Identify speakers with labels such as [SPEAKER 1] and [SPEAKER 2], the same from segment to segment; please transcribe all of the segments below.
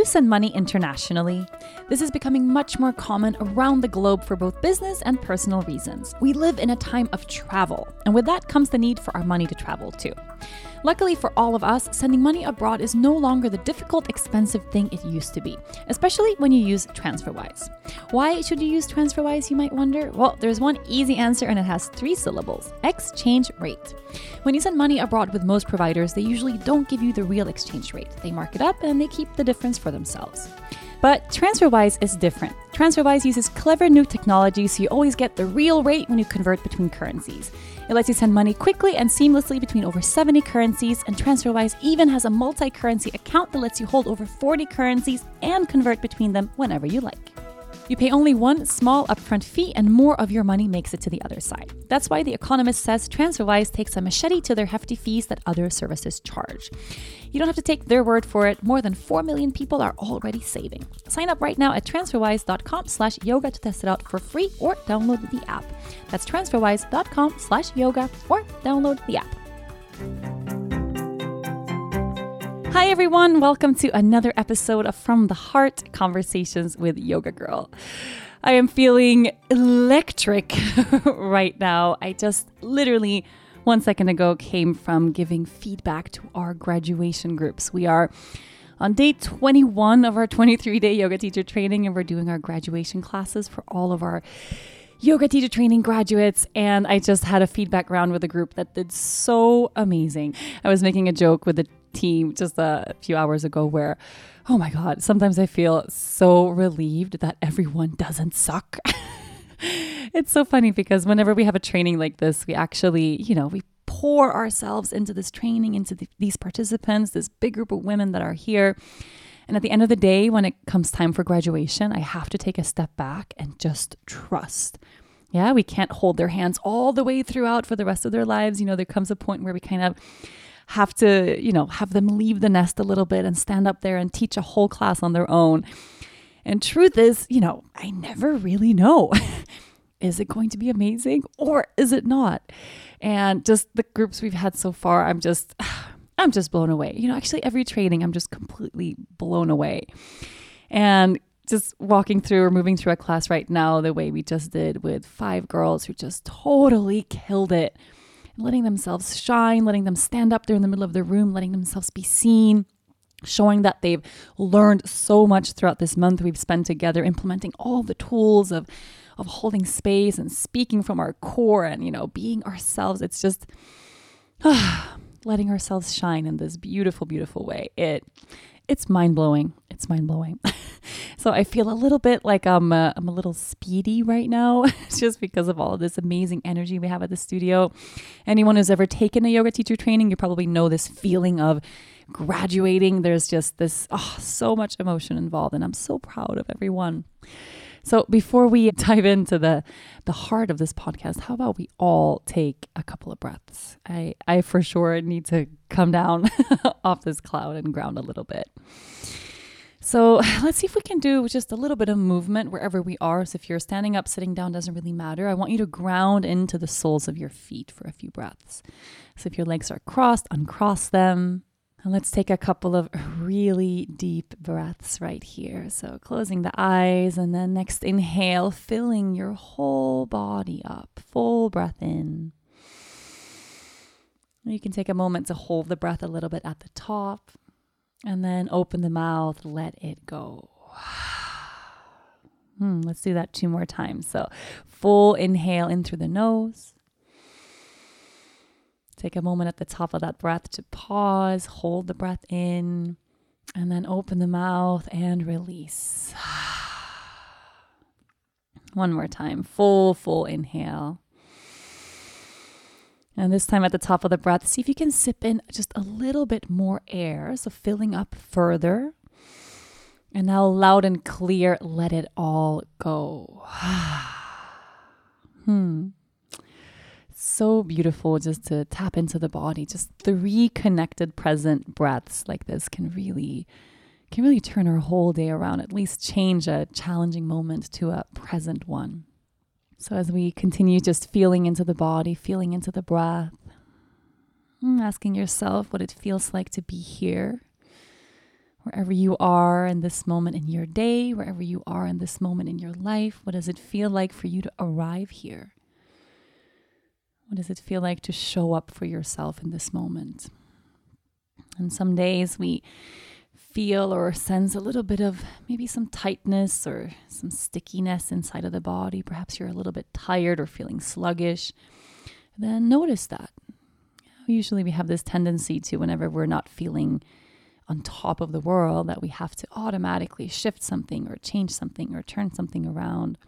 [SPEAKER 1] you send money internationally? This is becoming much more common around the globe for both business and personal reasons. We live in a time of travel, and with that comes the need for our money to travel too. Luckily for all of us, sending money abroad is no longer the difficult, expensive thing it used to be, especially when you use TransferWise. Why should you use TransferWise, you might wonder? Well, there's one easy answer and it has three syllables exchange rate. When you send money abroad with most providers, they usually don't give you the real exchange rate. They mark it up and they keep the difference for themselves. But TransferWise is different. TransferWise uses clever new technology so you always get the real rate when you convert between currencies. It lets you send money quickly and seamlessly between over 70 currencies, and TransferWise even has a multi currency account that lets you hold over 40 currencies and convert between them whenever you like. You pay only one small upfront fee, and more of your money makes it to the other side. That's why The Economist says TransferWise takes a machete to their hefty fees that other services charge. You don't have to take their word for it. More than 4 million people are already saving. Sign up right now at transferwise.com slash yoga to test it out for free or download the app. That's transferwise.com slash yoga or download the app. Hi, everyone. Welcome to another episode of From the Heart Conversations with Yoga Girl. I am feeling electric right now. I just literally one second ago came from giving feedback to our graduation groups. We are on day 21 of our 23 day yoga teacher training, and we're doing our graduation classes for all of our yoga teacher training graduates. And I just had a feedback round with a group that did so amazing. I was making a joke with the team just a few hours ago where, oh my God, sometimes I feel so relieved that everyone doesn't suck. it's so funny because whenever we have a training like this, we actually, you know, we pour ourselves into this training, into the, these participants, this big group of women that are here. And at the end of the day, when it comes time for graduation, I have to take a step back and just trust. Yeah, we can't hold their hands all the way throughout for the rest of their lives. You know, there comes a point where we kind of have to, you know, have them leave the nest a little bit and stand up there and teach a whole class on their own. And truth is, you know, I never really know. is it going to be amazing or is it not? And just the groups we've had so far, I'm just I'm just blown away. You know, actually every training I'm just completely blown away. And just walking through or moving through a class right now the way we just did with five girls who just totally killed it letting themselves shine, letting them stand up there in the middle of the room, letting themselves be seen, showing that they've learned so much throughout this month we've spent together, implementing all the tools of of holding space and speaking from our core and you know being ourselves. It's just ah, letting ourselves shine in this beautiful, beautiful way. It it's mind blowing. It's mind blowing. so I feel a little bit like I'm uh, I'm a little speedy right now, just because of all of this amazing energy we have at the studio. Anyone who's ever taken a yoga teacher training, you probably know this feeling of graduating. There's just this oh, so much emotion involved, and I'm so proud of everyone. So before we dive into the the heart of this podcast, how about we all take a couple of breaths? I I for sure need to come down off this cloud and ground a little bit. So let's see if we can do just a little bit of movement wherever we are. So if you're standing up, sitting down doesn't really matter. I want you to ground into the soles of your feet for a few breaths. So if your legs are crossed, uncross them. And let's take a couple of really deep breaths right here. So, closing the eyes, and then next inhale, filling your whole body up. Full breath in. You can take a moment to hold the breath a little bit at the top, and then open the mouth, let it go. Hmm, let's do that two more times. So, full inhale in through the nose. Take a moment at the top of that breath to pause, hold the breath in, and then open the mouth and release. One more time. Full, full inhale. And this time at the top of the breath, see if you can sip in just a little bit more air. So filling up further. And now loud and clear, let it all go. hmm so beautiful just to tap into the body. Just three connected present breaths like this can really can really turn our whole day around, at least change a challenging moment to a present one. So as we continue just feeling into the body, feeling into the breath, hmm, asking yourself what it feels like to be here wherever you are in this moment in your day, wherever you are in this moment in your life, what does it feel like for you to arrive here? What does it feel like to show up for yourself in this moment? And some days we feel or sense a little bit of maybe some tightness or some stickiness inside of the body. Perhaps you're a little bit tired or feeling sluggish. Then notice that. Usually we have this tendency to, whenever we're not feeling on top of the world that we have to automatically shift something or change something or turn something around.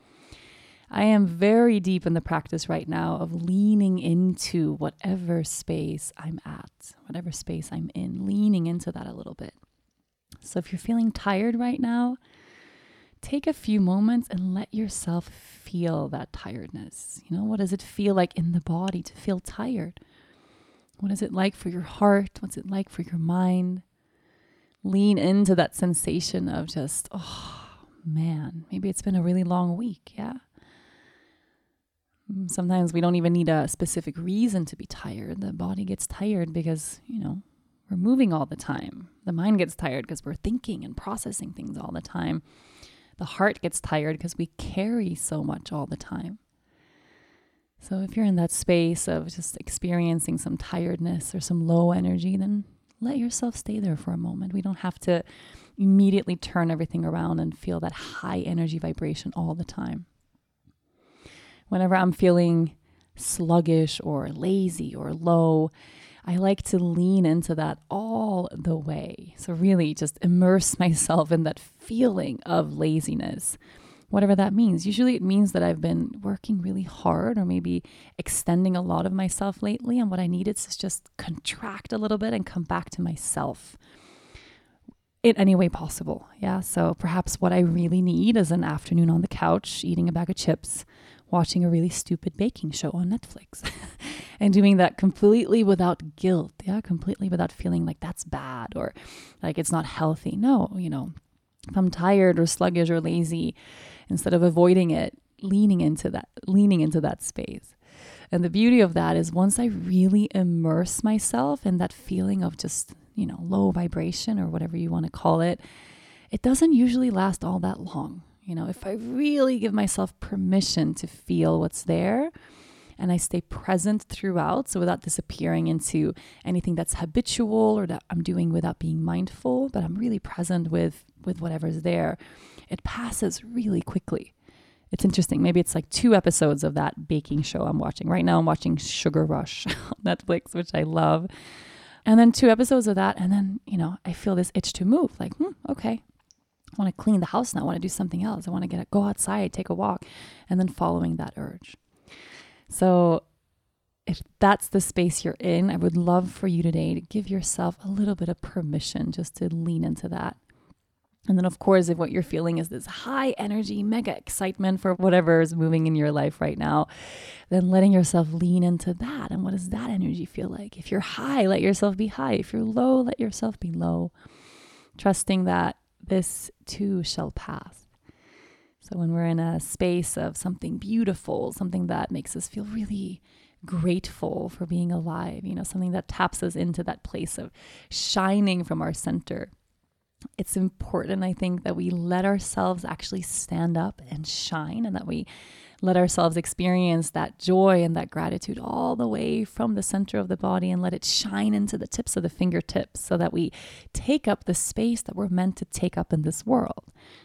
[SPEAKER 1] I am very deep in the practice right now of leaning into whatever space I'm at, whatever space I'm in, leaning into that a little bit. So if you're feeling tired right now, take a few moments and let yourself feel that tiredness. You know, what does it feel like in the body to feel tired? What is it like for your heart? What's it like for your mind? lean into that sensation of just, oh man, maybe it's been a really long week. Yeah. Mm, sometimes we don't even need a specific reason to be tired. The body gets tired because, you know, we're moving all the time. The mind gets tired because we're thinking and processing things all the time. The heart gets tired because we carry so much all the time. So if you're in that space of just experiencing some tiredness or some low energy, then let yourself stay there for a moment. We don't have to immediately turn everything around and feel that high energy vibration all the time. Whenever I'm feeling sluggish or lazy or low, I like to lean into that all the way. So, really, just immerse myself in that feeling of laziness whatever that means. Usually it means that I've been working really hard or maybe extending a lot of myself lately. And what I need is just contract a little bit and come back to myself in any way possible. Yeah. So perhaps what I really need is an afternoon on the couch, eating a bag of chips, watching a really stupid baking show on Netflix, and doing that completely without guilt. Yeah. Completely without feeling like that's bad or like it's not healthy. No, you know, if I'm tired or sluggish or lazy, instead of avoiding it, leaning into that, leaning into that space. And the beauty of that is once I really immerse myself in that feeling of just, you know, low vibration or whatever you want to call it, it doesn't usually last all that long. You know, if I really give myself permission to feel what's there and I stay present throughout, so without disappearing into anything that's habitual or that I'm doing without being mindful, but I'm really present with with whatever's there it passes really quickly. It's interesting. Maybe it's like two episodes of that baking show I'm watching. Right now, I'm watching Sugar Rush on Netflix, which I love. And then two episodes of that. And then, you know, I feel this itch to move like, hmm, okay. I want to clean the house now. I want to do something else. I want to get go outside, take a walk, and then following that urge. So, if that's the space you're in, I would love for you today to give yourself a little bit of permission just to lean into that and then, of course, if what you're feeling is this high energy, mega excitement for whatever is moving in your life right now, then letting yourself lean into that. And what does that energy feel like? If you're high, let yourself be high. If you're low, let yourself be low. Trusting that this too shall pass. So, when we're in a space of something beautiful, something that makes us feel really grateful for being alive, you know, something that taps us into that place of shining from our center it's important, I think, that we let ourselves actually stand up and shine and that we let ourselves experience that joy and that gratitude all the way from the center of the body and let it shine into the tips of the fingertips so that we take up the space that we're meant to take up in this world.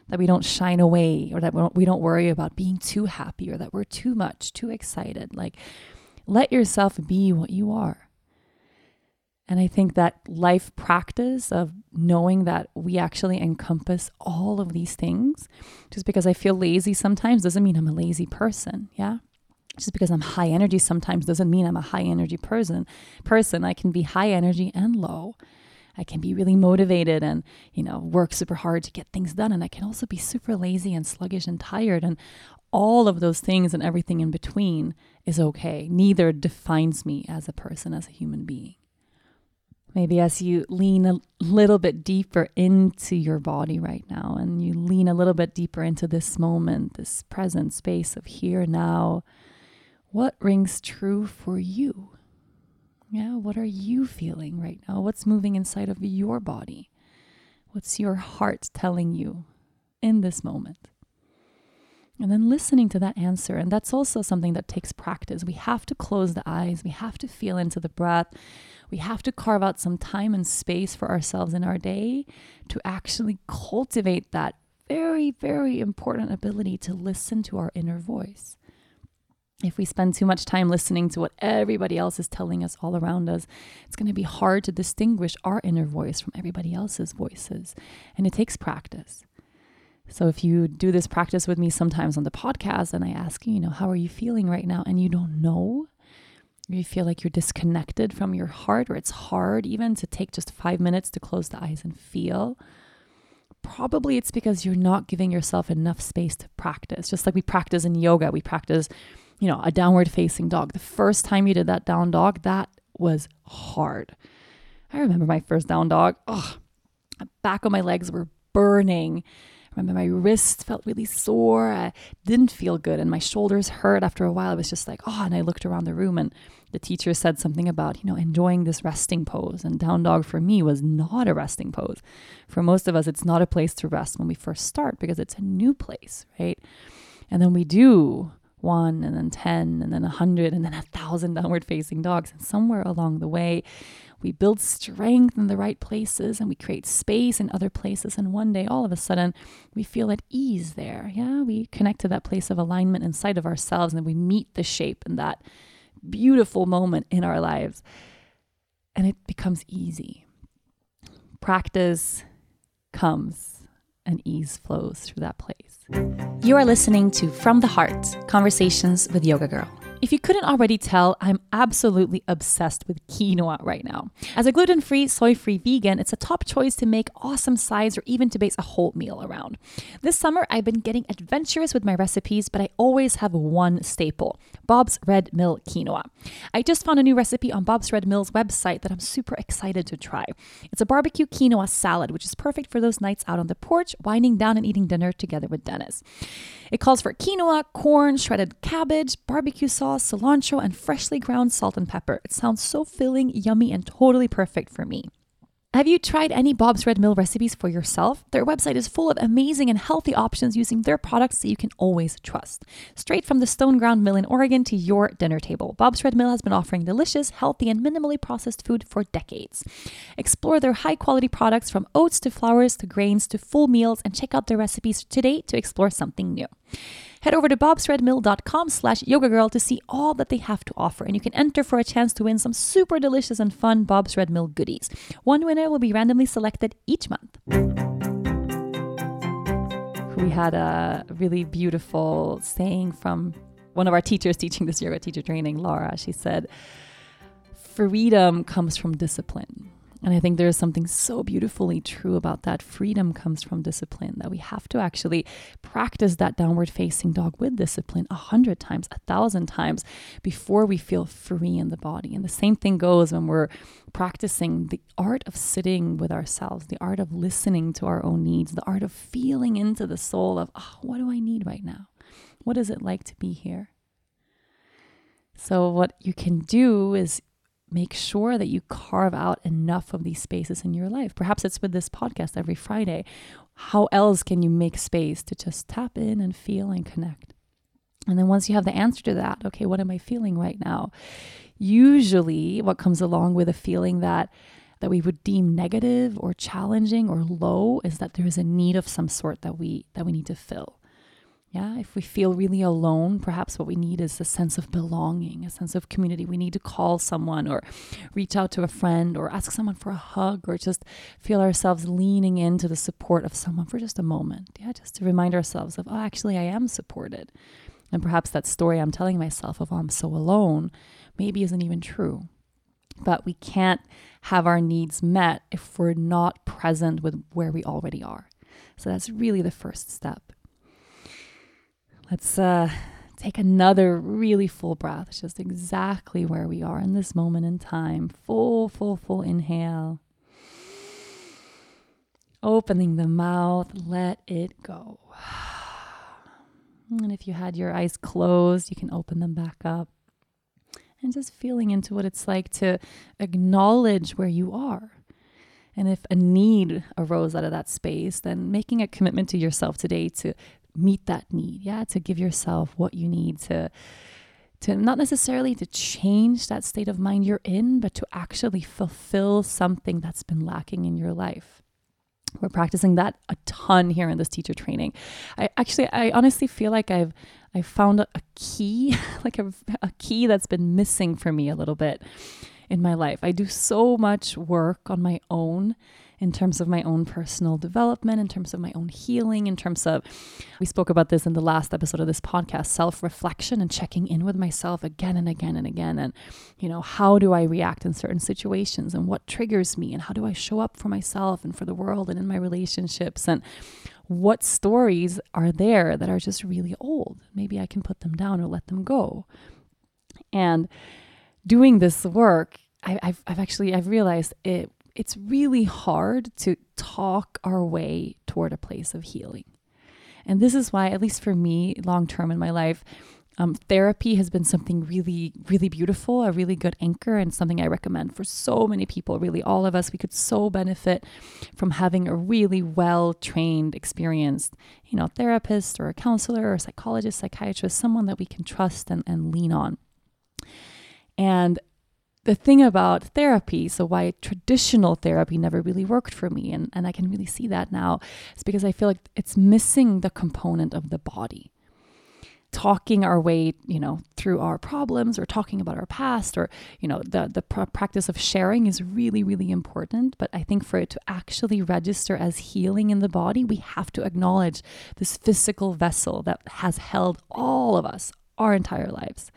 [SPEAKER 1] That we don't shine away or that we don't, we don't worry about being too happy or that we're too much, too excited. Like, let yourself be what you are. And I think that life practice of knowing that we actually encompass all of these things, just because I feel lazy sometimes doesn't mean I'm a lazy person. Yeah. Just because I'm high energy sometimes doesn't mean I'm a high energy person. Person, I can be high energy and low. I can be really motivated and, you know, work super hard to get things done. And I can also be super lazy and sluggish and tired. And all of those things and everything in between is okay. Neither defines me as a person, as a human being. Maybe as you lean a little bit deeper into your body right now and you lean a little bit deeper into this moment, this present space of here now, what rings true for you? Yeah, what are you feeling right now? What's moving inside of your body? What's your heart telling you in this moment? And then listening to that answer. And that's also something that takes practice. We have to close the eyes, we have to feel into the breath, we have to carve out some time and space for ourselves in our day to actually cultivate that very, very important ability to listen to our inner voice. If we spend too much time listening to what everybody else is telling us all around us, it's going to be hard to distinguish our inner voice from everybody else's voices. And it takes practice. So if you do this practice with me sometimes on the podcast and I ask you, you know, how are you feeling right now? And you don't know, you feel like you're disconnected from your heart, or it's hard even to take just five minutes to close the eyes and feel, probably it's because you're not giving yourself enough space to practice. Just like we practice in yoga, we practice, you know, a downward facing dog. The first time you did that down dog, that was hard. I remember my first down dog. Oh, back of my legs were burning remember my wrist felt really sore. I didn't feel good, and my shoulders hurt after a while. I was just like, oh, and I looked around the room, and the teacher said something about, you know, enjoying this resting pose. And down dog for me was not a resting pose. For most of us, it's not a place to rest when we first start because it's a new place, right? And then we do one and then 10 and then a 100 and then a thousand downward facing dogs. And somewhere along the way, we build strength in the right places and we create space in other places. And one day, all of a sudden, we feel at ease there. Yeah, we connect to that place of alignment inside of ourselves and we meet the shape and that beautiful moment in our lives. And it becomes easy. Practice comes and ease flows through that place.
[SPEAKER 2] You are listening to From the Heart Conversations with Yoga Girl.
[SPEAKER 1] If you couldn't already tell, I'm absolutely obsessed with quinoa right now. As a gluten free, soy free vegan, it's a top choice to make awesome sides or even to base a whole meal around. This summer, I've been getting adventurous with my recipes, but I always have one staple Bob's Red Mill Quinoa. I just found a new recipe on Bob's Red Mill's website that I'm super excited to try. It's a barbecue quinoa salad, which is perfect for those nights out on the porch, winding down and eating dinner together with Dennis. It calls for quinoa, corn, shredded cabbage, barbecue sauce, cilantro, and freshly ground salt and pepper. It sounds so filling, yummy, and totally perfect for me. Have you tried any Bob's Red Mill recipes for yourself? Their website is full of amazing and healthy options using their products that you can always trust. Straight from the Stone Ground Mill in Oregon to your dinner table, Bob's Red Mill has been offering delicious, healthy, and minimally processed food for decades. Explore their high quality products from oats to flours to grains to full meals and check out their recipes today to explore something new. Head over to bobsredmill.com slash yoga girl to see all that they have to offer, and you can enter for a chance to win some super delicious and fun Bob's Red Mill goodies. One winner will be randomly selected each month. We had a really beautiful saying from one of our teachers teaching this yoga teacher training, Laura. She said, Freedom comes from discipline. And I think there is something so beautifully true about that. Freedom comes from discipline, that we have to actually practice that downward facing dog with discipline a hundred times, a thousand times before we feel free in the body. And the same thing goes when we're practicing the art of sitting with ourselves, the art of listening to our own needs, the art of feeling into the soul of, oh, what do I need right now? What is it like to be here? So, what you can do is make sure that you carve out enough of these spaces in your life. Perhaps it's with this podcast every Friday. How else can you make space to just tap in and feel and connect? And then once you have the answer to that, okay, what am I feeling right now? Usually what comes along with a feeling that that we would deem negative or challenging or low is that there is a need of some sort that we that we need to fill. Yeah, if we feel really alone, perhaps what we need is a sense of belonging, a sense of community. We need to call someone or reach out to a friend or ask someone for a hug or just feel ourselves leaning into the support of someone for just a moment. Yeah, just to remind ourselves of, oh, actually, I am supported. And perhaps that story I'm telling myself of, oh, I'm so alone, maybe isn't even true. But we can't have our needs met if we're not present with where we already are. So that's really the first step. Let's uh, take another really full breath, just exactly where we are in this moment in time. Full, full, full inhale. Opening the mouth, let it go. And if you had your eyes closed, you can open them back up. And just feeling into what it's like to acknowledge where you are And if a need arose out of that space, then making a commitment to yourself today to meet that need, yeah, to give yourself what you need to to not necessarily to change that state of mind you're in, but to actually fulfill something that's been lacking in your life. We're practicing that a ton here in this teacher training. I actually, I honestly feel like I've I found a key, like a, a key that's been missing for me a little bit in my life. I do so much work on my own in terms of my own personal development, in terms of my own healing, in terms of, we spoke about this in the last episode of this podcast self reflection and checking in with myself again and again and again. And, you know, how do I react in certain situations and what triggers me and how do I show up for myself and for the world and in my relationships and what stories are there that are just really old. Maybe I can put them down or let them go. And doing this work, I, have I've actually I've realized it it's really hard to talk our way toward a place of healing. And this is why, at least for me, long term in my life, um, therapy has been something really, really beautiful, a really good anchor, and something I recommend for so many people. Really, all of us, we could so benefit from having a really well trained, experienced, you know, therapist or a counselor or a psychologist, psychiatrist, someone that we can trust and, and lean on. And the thing about therapy, so why traditional therapy never really worked for me, and, and I can really see that now, is because I feel like it's missing the component of the body. Talking our way, you know, through our problems or talking about our past or, you know, the, the pr- practice of sharing is really, really important. But I think for it to actually register as healing in the body, we have to acknowledge this physical vessel that has held all of us our entire lives.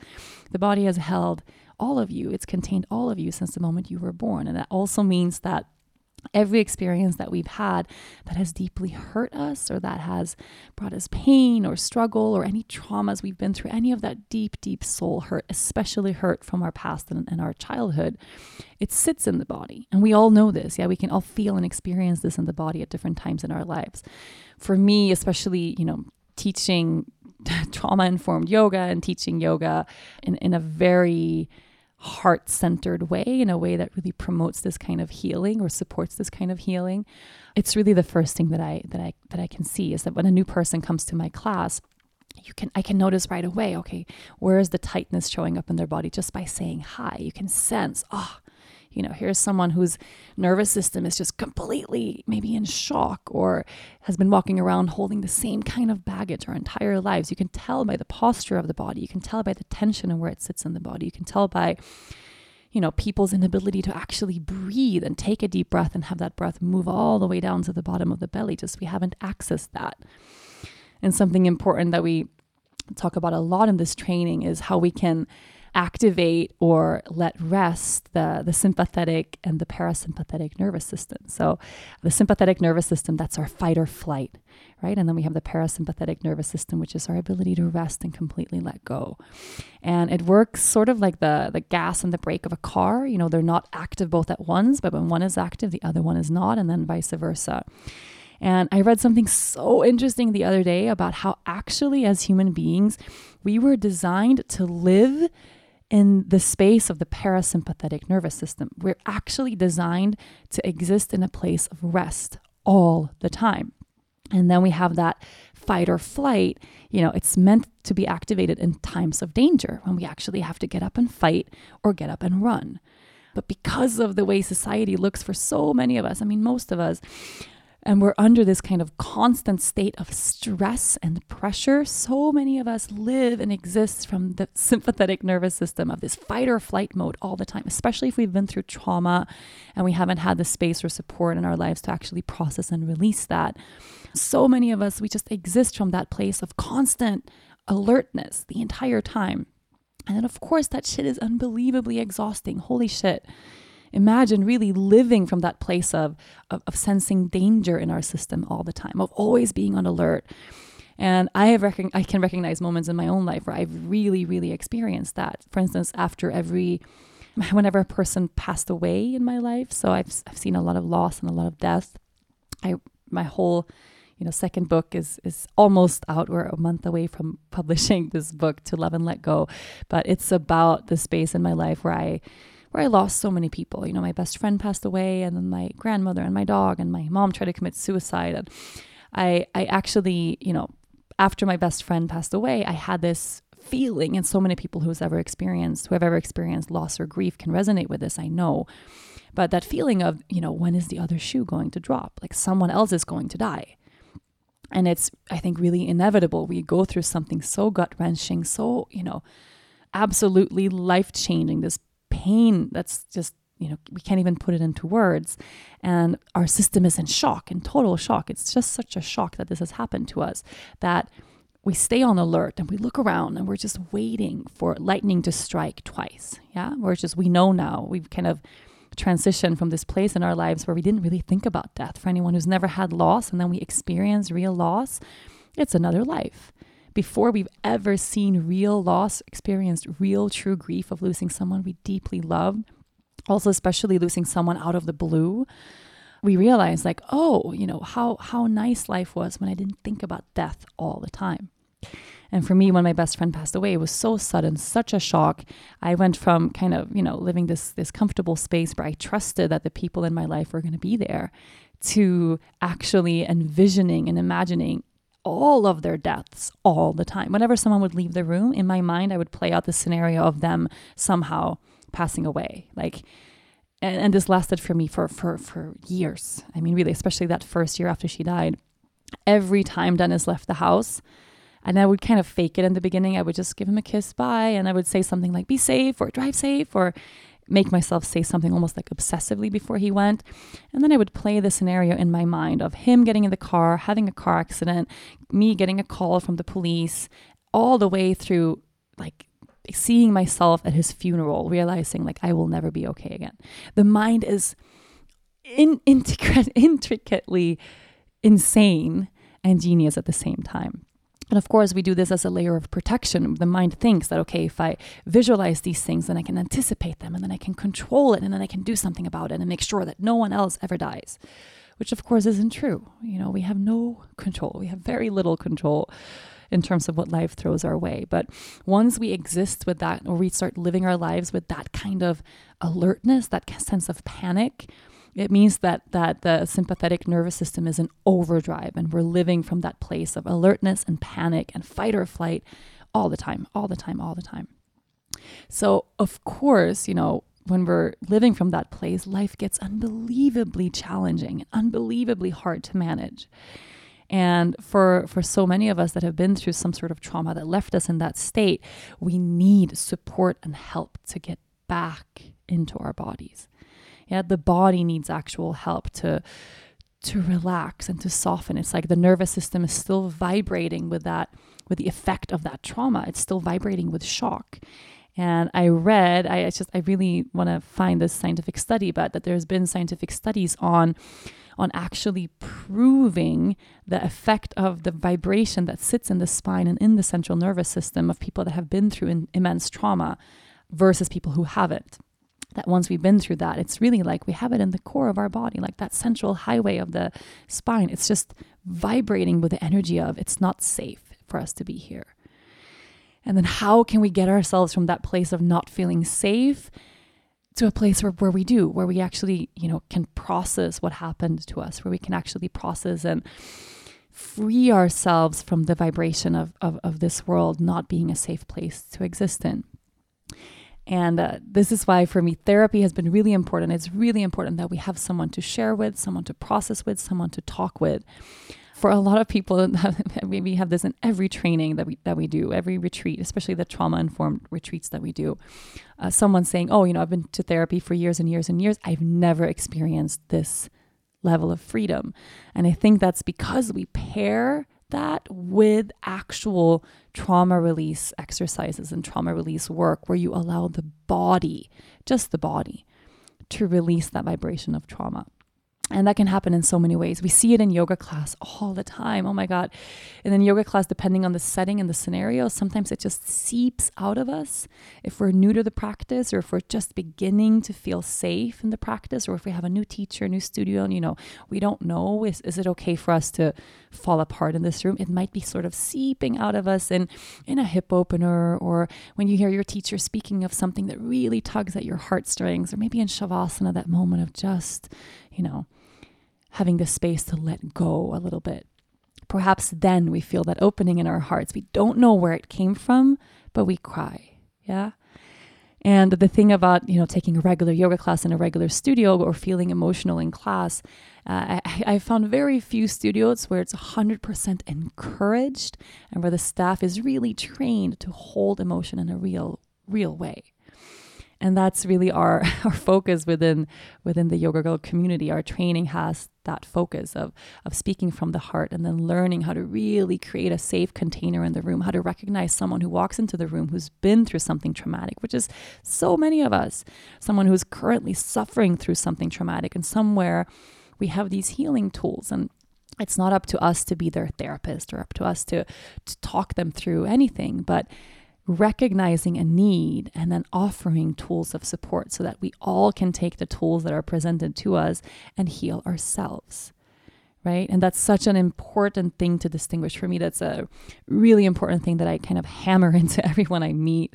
[SPEAKER 1] The body has held all of you. It's contained all of you since the moment you were born. And that also means that every experience that we've had that has deeply hurt us or that has brought us pain or struggle or any traumas we've been through, any of that deep, deep soul hurt, especially hurt from our past and, and our childhood, it sits in the body. And we all know this. Yeah, we can all feel and experience this in the body at different times in our lives. For me, especially, you know, teaching trauma informed yoga and teaching yoga in, in a very heart centered way, in a way that really promotes this kind of healing or supports this kind of healing. It's really the first thing that I that I that I can see is that when a new person comes to my class, you can I can notice right away, okay, where is the tightness showing up in their body just by saying hi. You can sense, oh, you know, here's someone whose nervous system is just completely maybe in shock or has been walking around holding the same kind of baggage our entire lives. You can tell by the posture of the body, you can tell by the tension and where it sits in the body, you can tell by you know, people's inability to actually breathe and take a deep breath and have that breath move all the way down to the bottom of the belly. Just we haven't accessed that. And something important that we talk about a lot in this training is how we can activate or let rest the, the sympathetic and the parasympathetic nervous system. So, the sympathetic nervous system, that's our fight or flight, right? And then we have the parasympathetic nervous system, which is our ability to rest and completely let go. And it works sort of like the, the gas and the brake of a car. You know, they're not active both at once, but when one is active, the other one is not, and then vice versa. And I read something so interesting the other day about how actually, as human beings, we were designed to live in the space of the parasympathetic nervous system. We're actually designed to exist in a place of rest all the time. And then we have that fight or flight. You know, it's meant to be activated in times of danger when we actually have to get up and fight or get up and run. But because of the way society looks for so many of us, I mean, most of us, and we're under this kind of constant state of stress and pressure. So many of us live and exist from the sympathetic nervous system of this fight or flight mode all the time, especially if we've been through trauma and we haven't had the space or support in our lives to actually process and release that. So many of us, we just exist from that place of constant alertness the entire time. And then, of course, that shit is unbelievably exhausting. Holy shit imagine really living from that place of, of, of sensing danger in our system all the time, of always being on alert. And I have rec- I can recognize moments in my own life where I've really, really experienced that. For instance, after every, whenever a person passed away in my life, so I've I've seen a lot of loss and a lot of death. I my whole, you know, second book is is almost out. We're a month away from publishing this book, To Love and Let Go, but it's about the space in my life where I where I lost so many people. You know, my best friend passed away, and then my grandmother and my dog, and my mom tried to commit suicide. And I, I actually, you know, after my best friend passed away, I had this feeling, and so many people who's ever experienced, who have ever experienced loss or grief can resonate with this, I know. But that feeling of, you know, when is the other shoe going to drop? Like someone else is going to die. And it's, I think, really inevitable. We go through something so gut wrenching, so, you know, absolutely life changing, this pain that's just, you know, we can't even put it into words. And our system is in shock, in total shock. It's just such a shock that this has happened to us that we stay on alert and we look around and we're just waiting for lightning to strike twice. Yeah. We're just, we know now, we've kind of transitioned from this place in our lives where we didn't really think about death. For anyone who's never had loss and then we experience real loss, it's another life. Before we've ever seen real loss, experienced real true grief of losing someone we deeply love, also especially losing someone out of the blue, we realize like, oh, you know, how how nice life was when I didn't think about death all the time. And for me, when my best friend passed away, it was so sudden, such a shock. I went from kind of, you know, living this this comfortable space where I trusted that the people in my life were going to be there to actually envisioning and imagining all of their deaths all the time. Whenever someone would leave the room, in my mind, I would play out the scenario of them somehow passing away. Like and, and this lasted for me for for for years. I mean, really, especially that first year after she died. Every time Dennis left the house, and I would kind of fake it in the beginning. I would just give him a kiss, bye, and I would say something like "Be safe" or "Drive safe" or make myself say something almost like obsessively before he went. And then I would play the scenario in my mind of him getting in the car, having a car accident, me getting a call from the police, all the way through like seeing myself at his funeral, realizing like I will never be okay again. The mind is in, intricately insane and genius at the same time. And of course, we do this as a layer of protection. The mind thinks that, okay, if I visualize these things, then I can anticipate them and then I can control it and then I can do something about it and make sure that no one else ever dies, which of course isn't true. You know, we have no control, we have very little control in terms of what life throws our way. But once we exist with that, or we start living our lives with that kind of alertness, that sense of panic, it means that that the sympathetic nervous system is in overdrive and we're living from that place of alertness and panic and fight or flight all the time, all the time, all the time. So, of course, you know, when we're living from that place, life gets unbelievably challenging, unbelievably hard to manage. And for for so many of us that have been through some sort of trauma that left us in that state, we need support and help to get back into our bodies. Yeah, the body needs actual help to to relax and to soften. It's like the nervous system is still vibrating with that with the effect of that trauma. It's still vibrating with shock. And I read, I just I really want to find this scientific study, but that there's been scientific studies on on actually proving the effect of the vibration that sits in the spine and in the central nervous system of people that have been through immense trauma versus people who haven't. That once we've been through that, it's really like we have it in the core of our body, like that central highway of the spine. It's just vibrating with the energy of it's not safe for us to be here. And then how can we get ourselves from that place of not feeling safe to a place where, where we do, where we actually, you know, can process what happened to us, where we can actually process and free ourselves from the vibration of, of, of this world not being a safe place to exist in. And uh, this is why, for me, therapy has been really important. It's really important that we have someone to share with, someone to process with, someone to talk with for a lot of people, we have this in every training that we that we do, every retreat, especially the trauma informed retreats that we do. Uh, someone saying, "Oh, you know, I've been to therapy for years and years and years. I've never experienced this level of freedom," and I think that's because we pair that with actual trauma release exercises and trauma release work, where you allow the body, just the body, to release that vibration of trauma. And that can happen in so many ways. We see it in yoga class all the time. Oh my God. And in yoga class, depending on the setting and the scenario, sometimes it just seeps out of us. If we're new to the practice or if we're just beginning to feel safe in the practice, or if we have a new teacher, a new studio, and you know, we don't know, is, is it okay for us to fall apart in this room? It might be sort of seeping out of us in, in a hip opener, or when you hear your teacher speaking of something that really tugs at your heartstrings, or maybe in Shavasana, that moment of just, you know, having the space to let go a little bit. Perhaps then we feel that opening in our hearts. We don't know where it came from, but we cry. Yeah. And the thing about you know taking a regular yoga class in a regular studio or feeling emotional in class, uh, I, I found very few studios where it's 100% encouraged and where the staff is really trained to hold emotion in a real, real way and that's really our our focus within within the yoga girl community our training has that focus of of speaking from the heart and then learning how to really create a safe container in the room how to recognize someone who walks into the room who's been through something traumatic which is so many of us. Someone who's currently suffering through something traumatic and somewhere we have these healing tools and it's not up to us to be their therapist or up to us to to talk them through anything but recognizing a need and then offering tools of support so that we all can take the tools that are presented to us and heal ourselves. Right. And that's such an important thing to distinguish for me. That's a really important thing that I kind of hammer into everyone I meet.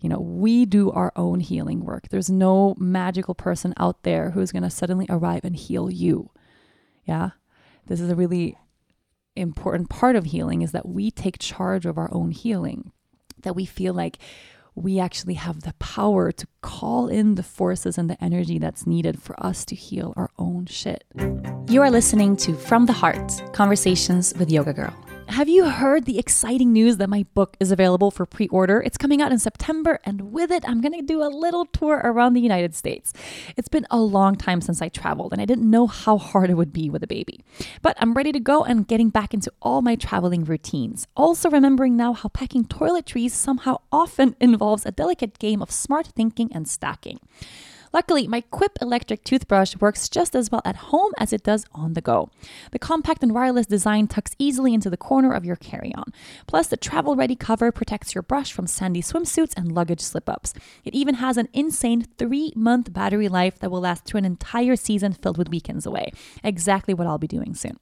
[SPEAKER 1] You know, we do our own healing work. There's no magical person out there who's going to suddenly arrive and heal you. Yeah. This is a really important part of healing is that we take charge of our own healing that we feel like we actually have the power to call in the forces and the energy that's needed for us to heal our own shit.
[SPEAKER 2] You are listening to From the Heart Conversations with Yoga Girl.
[SPEAKER 1] Have you heard the exciting news that my book is available for pre order? It's coming out in September, and with it, I'm going to do a little tour around the United States. It's been a long time since I traveled, and I didn't know how hard it would be with a baby. But I'm ready to go and getting back into all my traveling routines. Also, remembering now how packing toiletries somehow often involves a delicate game of smart thinking and stacking. Luckily, my Quip electric toothbrush works just as well at home as it does on the go. The compact and wireless design tucks easily into the corner of your carry on. Plus, the travel ready cover protects your brush from sandy swimsuits and luggage slip ups. It even has an insane three month battery life that will last through an entire season filled with weekends away. Exactly what I'll be doing soon.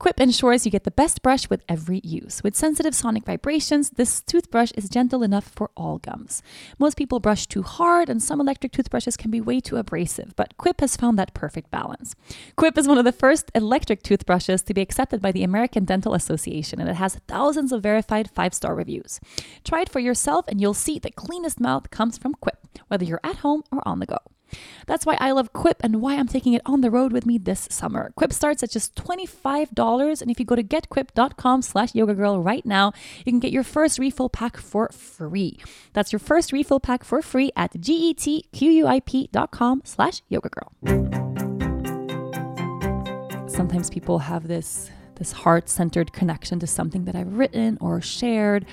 [SPEAKER 1] Quip ensures you get the best brush with every use. With sensitive sonic vibrations, this toothbrush is gentle enough for all gums. Most people brush too hard, and some electric toothbrushes can be way too abrasive, but Quip has found that perfect balance. Quip is one of the first electric toothbrushes to be accepted by the American Dental Association, and it has thousands of verified five star reviews. Try it for yourself, and you'll see the cleanest mouth comes from Quip, whether you're at home or on the go. That's why I love Quip and why I'm taking it on the road with me this summer. Quip starts at just $25, and if you go to getquip.com slash yoga girl right now, you can get your first refill pack for free. That's your first refill pack for free at getquip.com slash yoga girl. Sometimes people have this this heart-centered connection to something that I've written or shared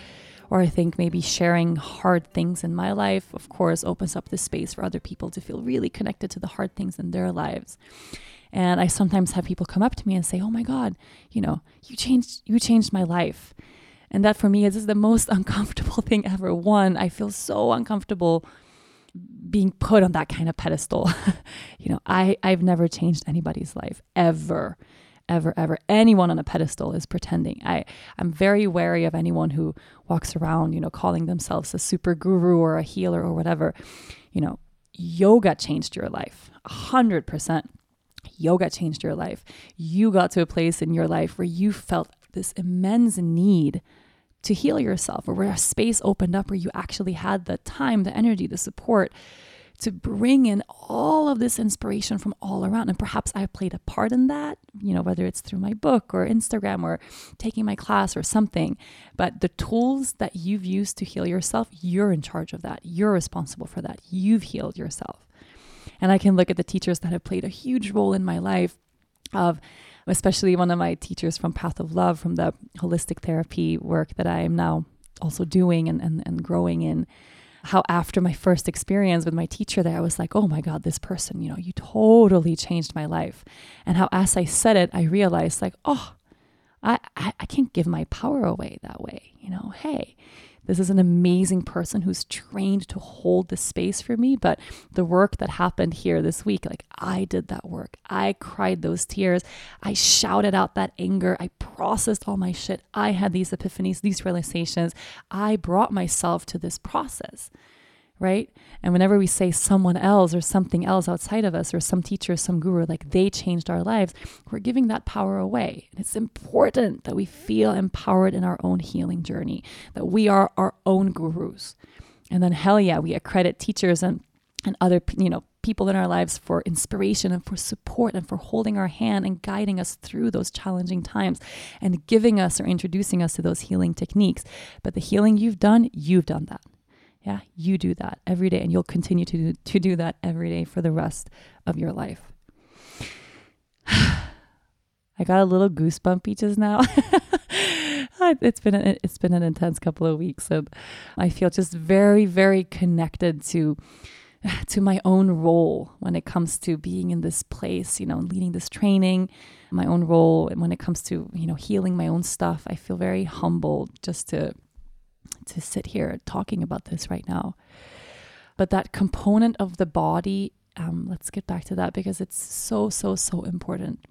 [SPEAKER 1] or I think maybe sharing hard things in my life, of course, opens up the space for other people to feel really connected to the hard things in their lives. And I sometimes have people come up to me and say, "Oh my God, you know, you changed, you changed my life." And that for me is the most uncomfortable thing ever. One, I feel so uncomfortable being put on that kind of pedestal. you know, I I've never changed anybody's life ever ever, ever. Anyone on a pedestal is pretending. I, I'm very wary of anyone who walks around, you know, calling themselves a super guru or a healer or whatever. You know, yoga changed your life, hundred percent. Yoga changed your life. You got to a place in your life where you felt this immense need to heal yourself, or where a space opened up where you actually had the time, the energy, the support to bring in all of this inspiration from all around. And perhaps I played a part in that, you know, whether it's through my book or Instagram or taking my class or something. But the tools that you've used to heal yourself, you're in charge of that. You're responsible for that. You've healed yourself. And I can look at the teachers that have played a huge role in my life of especially one of my teachers from Path of Love, from the holistic therapy work that I am now also doing and, and, and growing in how after my first experience with my teacher there, I was like, oh my God, this person, you know, you totally changed my life. And how as I said it, I realized like, oh, I, I, I can't give my power away that way. You know, hey, this is an amazing person who's trained to hold the space for me. But the work that happened here this week, like I did that work. I cried those tears. I shouted out that anger. I processed all my shit. I had these epiphanies, these realizations. I brought myself to this process right? And whenever we say someone else or something else outside of us or some teacher, some guru, like they changed our lives, we're giving that power away. And it's important that we feel empowered in our own healing journey, that we are our own gurus. And then hell yeah, we accredit teachers and and other you know people in our lives for inspiration and for support and for holding our hand and guiding us through those challenging times and giving us or introducing us to those healing techniques. But the healing you've done, you've done that. Yeah, you do that every day, and you'll continue to to do that every day for the rest of your life. I got a little goosebumpy just now. it's been a, it's been an intense couple of weeks, and I feel just very very connected to to my own role when it comes to being in this place, you know, leading this training, my own role, and when it comes to you know healing my own stuff. I feel very humbled just to to sit here talking about this right now. But that component of the body, um, let's get back to that because it's so, so, so important.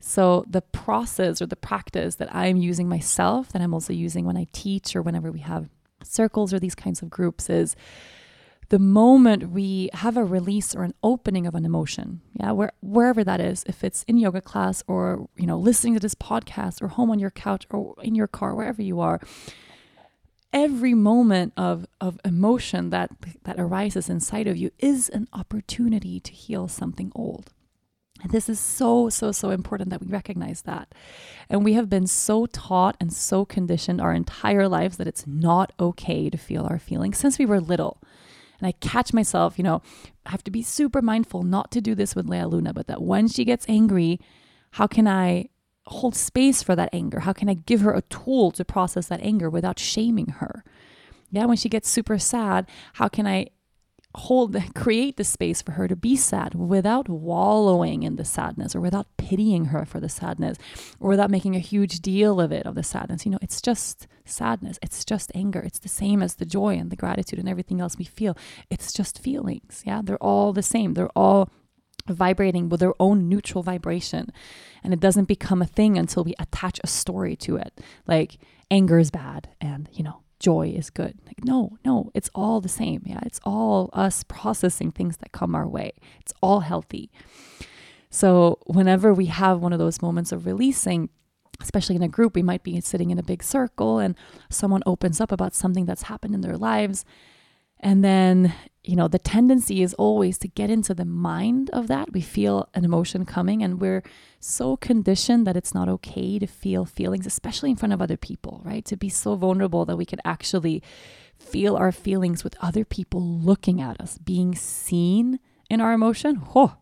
[SPEAKER 1] So, the process or the practice that I'm using myself, that I'm also using when I teach or whenever we have circles or these kinds of groups, is the moment we have a release or an opening of an emotion yeah where, wherever that is if it's in yoga class or you know listening to this podcast or home on your couch or in your car wherever you are every moment of, of emotion that, that arises inside of you is an opportunity to heal something old. And this is so, so, so important that we recognize that. And we have been so taught and so conditioned our entire lives that it's not okay to feel our feelings since we were little. And I catch myself, you know, I have to be super mindful not to do this with Lea Luna, but that when she gets angry, how can I hold space for that anger? How can I give her a tool to process that anger without shaming her? Yeah, when she gets super sad, how can I hold create the space for her to be sad without wallowing in the sadness or without pitying her for the sadness or without making a huge deal of it of the sadness? You know it's just sadness. It's just anger. It's the same as the joy and the gratitude and everything else we feel. It's just feelings. Yeah they're all the same. They're all vibrating with their own neutral vibration. And it doesn't become a thing until we attach a story to it. Like anger is bad and, you know, joy is good. Like, no, no, it's all the same. Yeah. It's all us processing things that come our way. It's all healthy. So, whenever we have one of those moments of releasing, especially in a group, we might be sitting in a big circle and someone opens up about something that's happened in their lives. And then you know, the tendency is always to get into the mind of that. We feel an emotion coming, and we're so conditioned that it's not okay to feel feelings, especially in front of other people, right? To be so vulnerable that we could actually feel our feelings with other people looking at us, being seen in our emotion. Oh,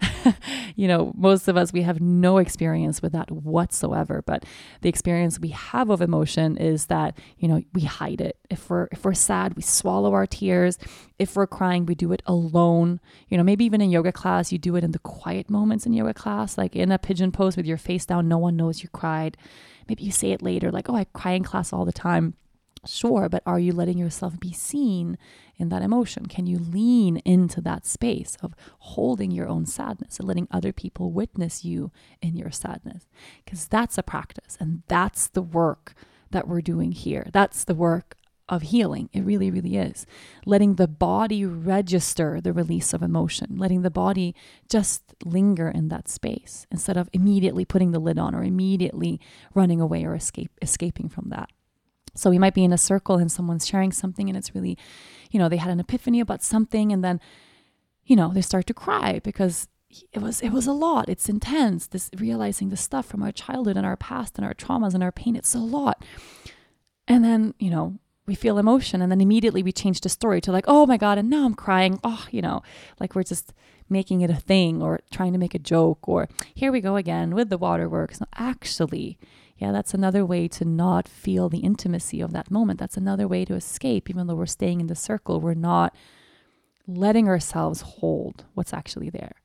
[SPEAKER 1] you know, most of us, we have no experience with that whatsoever. But the experience we have of emotion is that, you know, we hide it. If we're if we're sad, we swallow our tears. If we're crying, we do it alone. You know, maybe even in yoga class, you do it in the quiet moments in yoga class, like in a pigeon pose with your face down, no one knows you cried. Maybe you say it later, like, oh, I cry in class all the time. Sure, but are you letting yourself be seen in that emotion? Can you lean into that space of holding your own sadness and letting other people witness you in your sadness? Because that's a practice and that's the work that we're doing here. That's the work of healing. It really, really is. Letting the body register the release of emotion, letting the body just linger in that space instead of immediately putting the lid on or immediately running away or escape escaping from that. So we might be in a circle and someone's sharing something and it's really, you know, they had an epiphany about something and then, you know, they start to cry because it was it was a lot. It's intense. This realizing the stuff from our childhood and our past and our traumas and our pain. It's a lot. And then, you know, we feel emotion and then immediately we change the story to like, oh my God, and now I'm crying. Oh, you know, like we're just making it a thing or trying to make a joke or here we go again with the waterworks. No, actually, Yeah, that's another way to not feel the intimacy of that moment. That's another way to escape, even though we're staying in the circle. We're not letting ourselves hold what's actually there.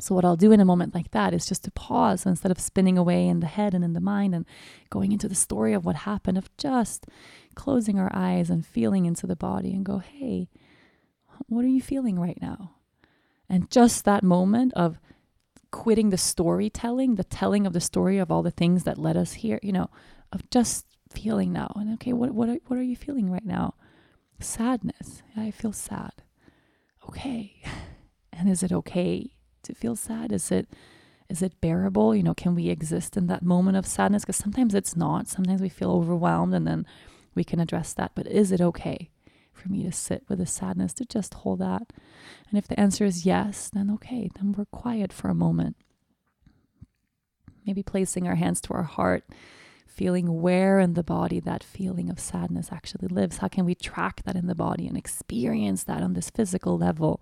[SPEAKER 1] So, what I'll do in a moment like that is just to pause so instead of spinning away in the head and in the mind and going into the story of what happened, of just closing our eyes and feeling into the body and go, hey, what are you feeling right now? And just that moment of quitting the storytelling, the telling of the story of all the things that led us here, you know, of just feeling now. And okay, what what are, what are you feeling right now? Sadness. I feel sad. Okay. And is it okay to feel sad? Is it is it bearable? You know, can we exist in that moment of sadness? Because sometimes it's not. Sometimes we feel overwhelmed and then we can address that. But is it okay for me to sit with the sadness, to just hold that? And if the answer is yes, then okay, then we're quiet for a moment. Maybe placing our hands to our heart, feeling where in the body that feeling of sadness actually lives. How can we track that in the body and experience that on this physical level?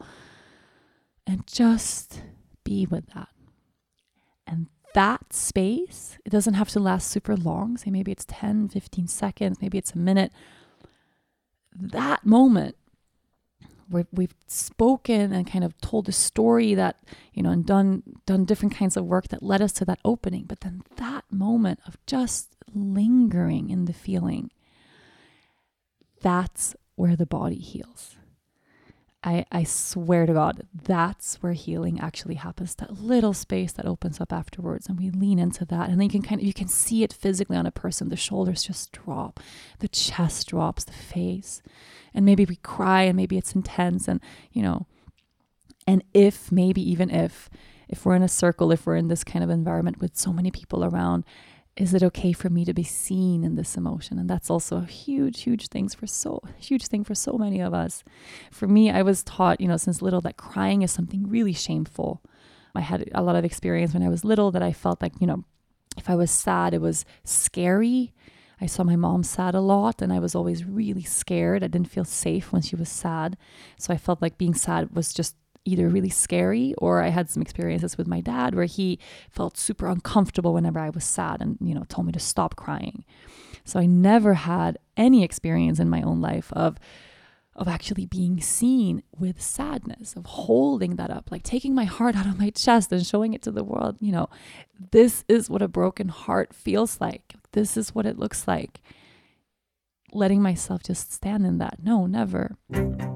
[SPEAKER 1] And just be with that. And that space, it doesn't have to last super long. Say maybe it's 10, 15 seconds, maybe it's a minute. That moment where we've spoken and kind of told a story that, you know, and done done different kinds of work that led us to that opening. But then that moment of just lingering in the feeling, that's where the body heals. I, I swear to God, that's where healing actually happens. That little space that opens up afterwards, and we lean into that, and then you can kind of you can see it physically on a person. The shoulders just drop, the chest drops, the face, and maybe we cry, and maybe it's intense, and you know, and if maybe even if if we're in a circle, if we're in this kind of environment with so many people around, is it okay for me to be seen in this emotion and that's also a huge huge thing for so huge thing for so many of us for me i was taught you know since little that crying is something really shameful i had a lot of experience when i was little that i felt like you know if i was sad it was scary I saw my mom sad a lot and I was always really scared. I didn't feel safe when she was sad. So I felt like being sad was just either really scary or I had some experiences with my dad where he felt super uncomfortable whenever I was sad and, you know, told me to stop crying. So I never had any experience in my own life of of actually being seen with sadness, of holding that up, like taking my heart out of my chest and showing it to the world. You know, this is what a broken heart feels like. This is what it looks like letting myself just stand in that. No, never.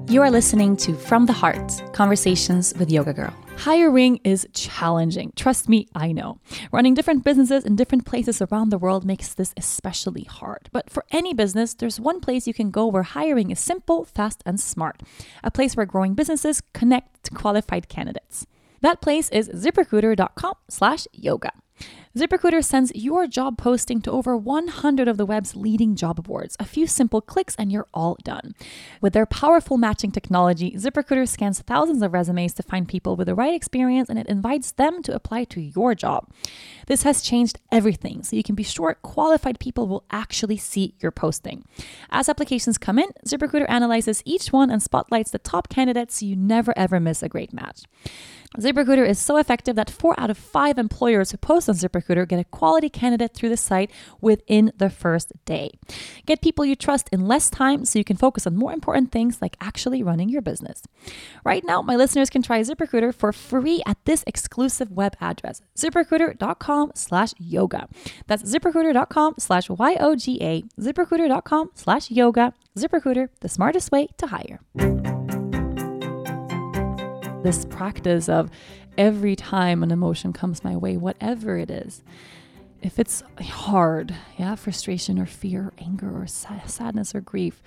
[SPEAKER 2] You are listening to From the Heart Conversations with Yoga Girl.
[SPEAKER 1] Hiring is challenging. Trust me, I know. Running different businesses in different places around the world makes this especially hard. But for any business, there's one place you can go where hiring is simple, fast, and smart. A place where growing businesses connect to qualified candidates. That place is ziprecruiter.com slash yoga. ZipRecruiter sends your job posting to over 100 of the web's leading job boards. A few simple clicks and you're all done. With their powerful matching technology, ZipRecruiter scans thousands of resumes to find people with the right experience and it invites them to apply to your job. This has changed everything, so you can be sure qualified people will actually see your posting. As applications come in, ZipRecruiter analyzes each one and spotlights the top candidates so you never ever miss a great match. ZipRecruiter is so effective that four out of five employers who post on ZipRecruiter get a quality candidate through the site within the first day. Get people you trust in less time so you can focus on more important things like actually running your business. Right now, my listeners can try ZipRecruiter for free at this exclusive web address, ziprecruiter.com slash yoga. That's ziprecruiter.com slash Y-O-G-A, ziprecruiter.com slash yoga. ZipRecruiter, the smartest way to hire this practice of every time an emotion comes my way, whatever it is, if it's hard, yeah, frustration or fear, or anger or sadness or grief,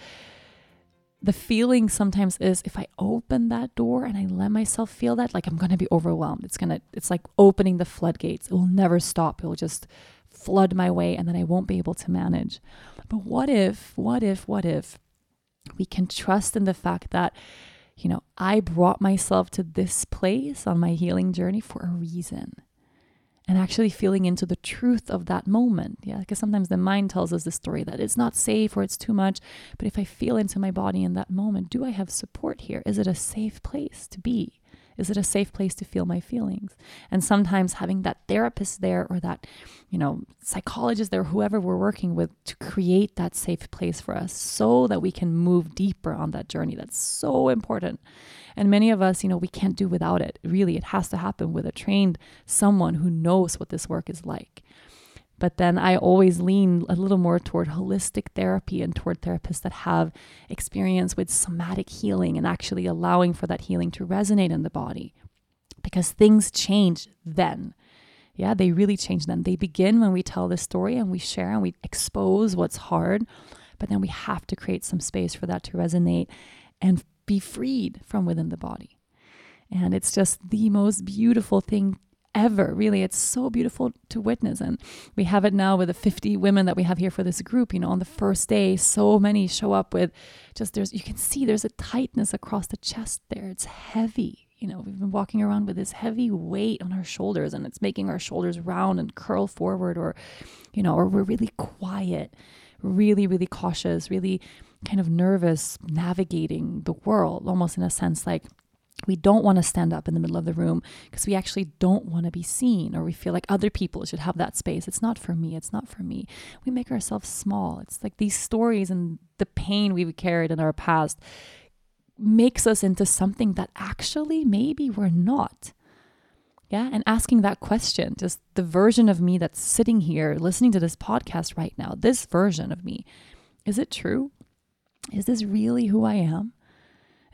[SPEAKER 1] the feeling sometimes is if I open that door and I let myself feel that, like I'm to be overwhelmed. It's to, it's like opening the floodgates. It will never stop. It will just flood my way and then I won't be able to manage. But what if, what if, what if we can trust in the fact that you know, I brought myself to this place on my healing journey for a reason. And actually feeling into the truth of that moment. Yeah, because sometimes the mind tells us the story that it's not safe or it's too much. But if I feel into my body in that moment, do I have support here? Is it a safe place to be? Is it a safe place to feel my feelings? And sometimes having that therapist there or that, you know, psychologist there, whoever we're working with to create that safe place for us so that we can move deeper on that journey. That's so important. And many of us, you know, we can't do without it. Really, it has to happen with a trained someone who knows what this work is like. But then I always lean a little more toward holistic therapy and toward therapists that have experience with somatic healing and actually allowing for that healing to resonate in the body because things change then. Yeah, they really change then. They begin when we tell the story and we share and we expose what's hard, but then we have to create some space for that to resonate and be freed from within the body. And it's just the most beautiful thing ever. Really, it's so beautiful to witness. And we have it now with the 50 women that we have here for this group. You know, on the first day, so many show up with just there's, you can see there's a tightness across the chest there. It's heavy. You know, we've been walking around with this heavy weight on our shoulders and it's making our shoulders round and curl forward, or, you know, or we're really quiet, really, really cautious, really kind of nervous navigating the world, almost in a sense like we don't want to stand up in the middle of the room because we actually don't want to be seen or we feel like other people should have that space. It's not for me. It's not for me. We make ourselves small. It's like these stories and the pain we've carried in our past makes us into something that actually maybe we're not. Yeah. And asking that question, just the version of me that's sitting here listening to this podcast right now, this version of me, is it true? Is this really who I am?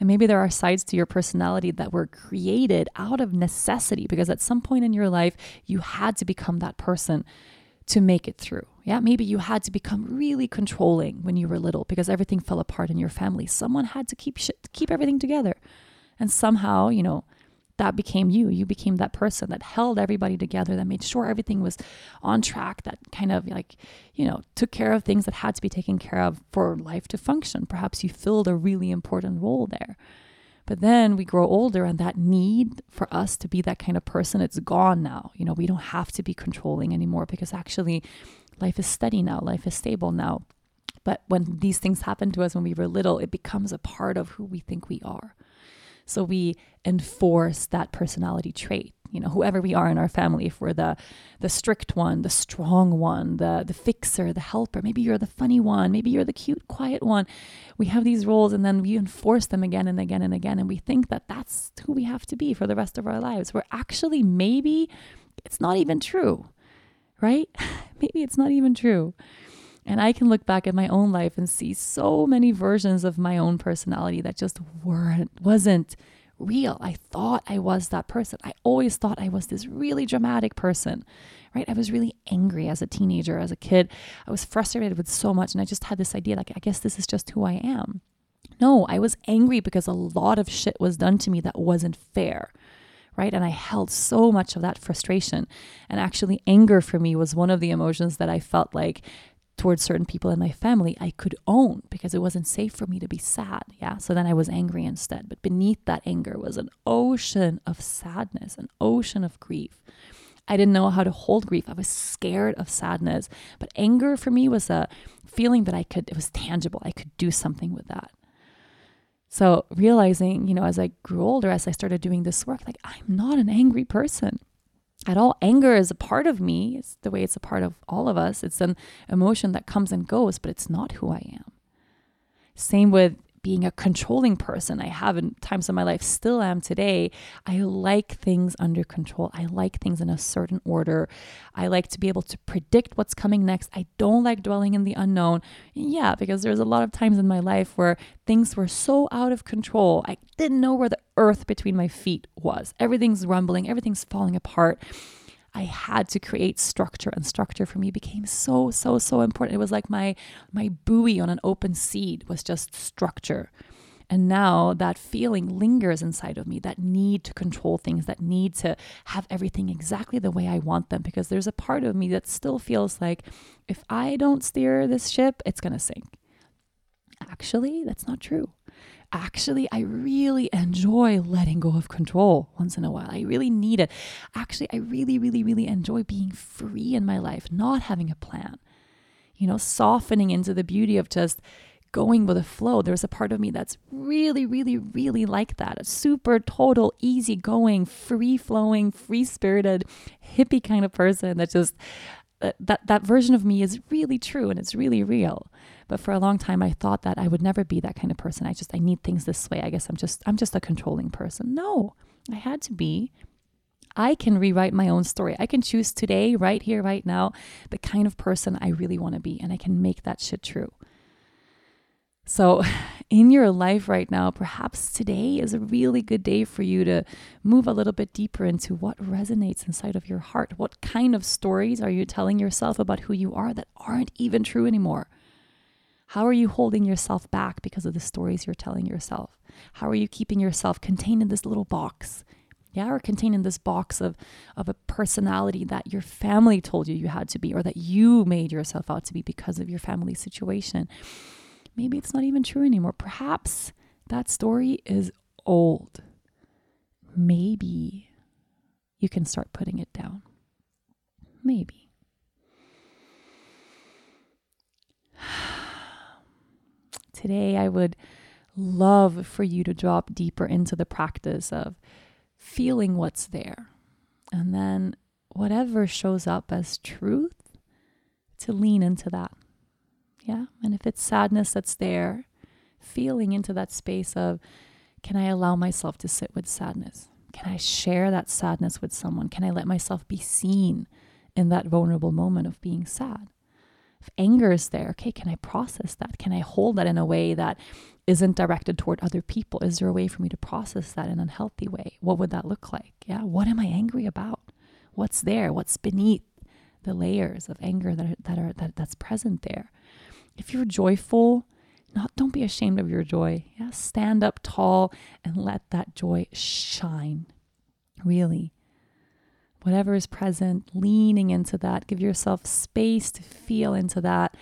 [SPEAKER 1] And maybe there are sides to your personality that were created out of necessity because at some point in your life, you had to become that person to make it through. Yeah, maybe you had to become really controlling when you were little because everything fell apart in your family. Someone had to keep shit, keep everything together. And somehow, you know, that became you. You became that person that held everybody together, that made sure everything was on track, that kind of like, you know, took care of things that had to be taken care of for life to function. Perhaps you filled a really important role there. But then we grow older, and that need for us to be that kind of person, it's gone now. You know, we don't have to be controlling anymore because actually life is steady now, life is stable now. But when these things happen to us when we were little, it becomes a part of who we think we are. So we enforce that personality trait. You know, whoever we are in our family, if we're the the strict one, the strong one, the the fixer, the helper, maybe you're the funny one, maybe you're the cute, quiet one. We have these roles, and then we enforce them again and again and again, and we think that that's who we have to be for the rest of our lives. We're actually, maybe it's not even true, right? maybe it's not even true. And I can look back at my own life and see so many versions of my own personality that just weren't wasn't real. I thought I was that person. I always thought I was this really dramatic person. Right? I was really angry as a teenager, as a kid. I was frustrated with so much and I just had this idea like I guess this is just who I am. No, I was angry because a lot of shit was done to me that wasn't fair right? And I held so much of that frustration. And actually, anger for me was one of the emotions that I felt like towards certain people in my family I could own because it wasn't safe for me to be sad. Yeah. So then I was angry instead. But beneath that anger was an ocean of sadness, an ocean of grief. I didn't know how to hold grief. I was scared of sadness. But anger for me was a feeling that I could, it was tangible. I could do something with that. So realizing, you know, as I grew older, as I started doing this work, like I'm not an angry person at all. Anger is a part of me. It's the way it's a part of all of us. It's an emotion that comes and goes, but it's not who I am. Same with being a controlling person. I have in times of my life, still am today. I like things under control. I like things in a certain order. I like to be able to predict what's coming next. I don't like dwelling in the unknown. Yeah, because there's a lot of times in my life where things were so out of control. I didn't know where the earth between my feet was. Everything's rumbling, everything's falling apart. I had to create structure and structure for me became so so so important. It was like my my buoy on an open sea was just structure. And now that feeling lingers inside of me, that need to control things, that need to have everything exactly the way I want them, because there's a part of me that still feels like if I don't steer this ship, it's going to sink. Actually, that's not true actually, I really enjoy letting go of control once in a while. I really need it. Actually, I really, really, really enjoy being free in my life, not having a plan, you know, softening into the beauty of just going with the flow. There's a part of me that's really, really, really like that. A super total, easygoing, free flowing, free spirited, hippie kind of person that just uh, that that version of me is really true and it's really real. But for a long time I thought that I would never be that kind of person. I just I need things this way. I guess I'm just I'm just a controlling person. No. I had to be I can rewrite my own story. I can choose today, right here, right now, the kind of person I really want to be, and I can make that shit true. So, in your life right now, perhaps today is a really good day for you to move a little bit deeper into what resonates inside of your heart. What kind of stories are you telling yourself about who you are that aren't even true anymore? How are you holding yourself back because of the stories you're telling yourself? How are you keeping yourself contained in this little box? Yeah, or contained in this box of, of a personality that your family told you you had to be, or that you made yourself out to be because of your family situation maybe it's not even true anymore. Perhaps that story is old. Maybe you can start putting it down. Maybe. Today, I would love for you to drop deeper into the practice of feeling what's there. And then, whatever shows up as truth, to lean into that. Yeah. And if it's sadness that's there, feeling into that space of, can I allow myself to sit with sadness? Can I share that sadness with someone? Can I let myself be seen in that vulnerable moment of being sad? If anger is there, okay, can I process that? Can I hold that in a way that isn't directed toward other people? Is there a way for me to process that in an unhealthy way? What would that look like? Yeah. What am I angry about? What's there? What's beneath the layers of anger that are, that are that, that's present there? If you're joyful, not don't be ashamed of your joy. Yeah, stand up tall and let that joy shine. Really. Whatever is present, leaning into that, give yourself space to feel into that.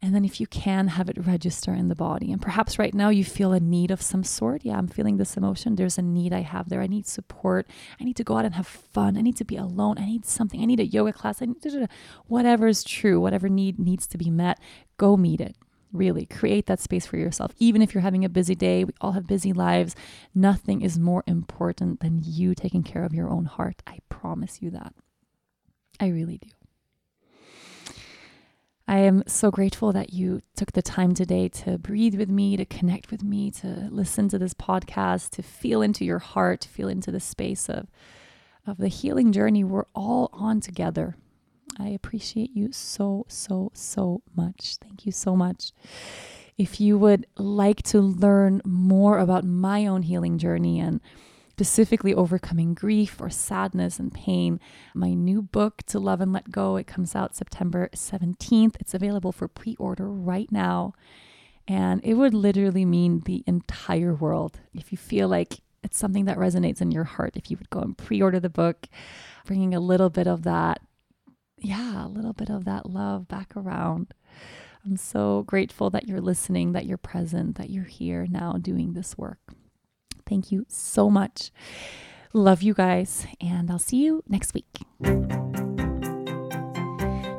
[SPEAKER 1] And then, if you can, have it register in the body. And perhaps right now you feel a need of some sort. Yeah, I'm feeling this emotion. There's a need I have there. I need support. I need to go out and have fun. I need to be alone. I need something. I need a yoga class. I need whatever is true, whatever need needs to be met, go meet it. Really create that space for yourself. Even if you're having a busy day, we all have busy lives. Nothing is more important than you taking care of your own heart. I promise you that. I really do. I am so grateful that you took the time today to breathe with me, to connect with me, to listen to this podcast, to feel into your heart, to feel into the space of, of the healing journey we're all on together. I appreciate you so, so, so much. Thank you so much. If you would like to learn more about my own healing journey and specifically overcoming grief or sadness and pain, my new book, To Love and Let Go, it comes out September 17th. It's available for pre order right now. And it would literally mean the entire world if you feel like it's something that resonates in your heart. If you would go and pre order the book, bringing a little bit of that yeah, a little bit of that love back around. I'm so grateful that you're listening, that you're present, that you're here now doing this work. Thank you so much. Love you guys, and I'll see you next week.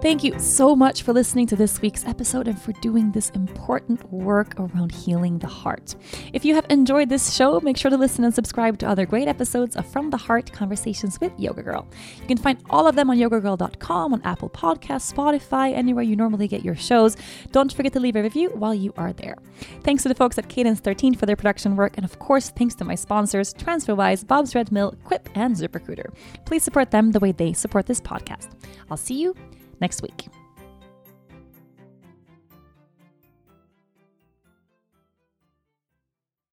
[SPEAKER 1] Thank you so much for listening to this week's episode and for doing this important work around healing the heart. If you have enjoyed this show, make sure to listen and subscribe to other great episodes of From the Heart Conversations with Yoga Girl. You can find all of them on yogagirl.com, on Apple Podcasts, Spotify, anywhere you normally get your shows. Don't forget to leave a review while you are there. Thanks to the folks at Cadence 13 for their production work, and of course, thanks to my sponsors, TransferWise, Bob's Red Mill, Quip, and ZipRecruiter. Please support them the way they support this podcast. I'll see you next week.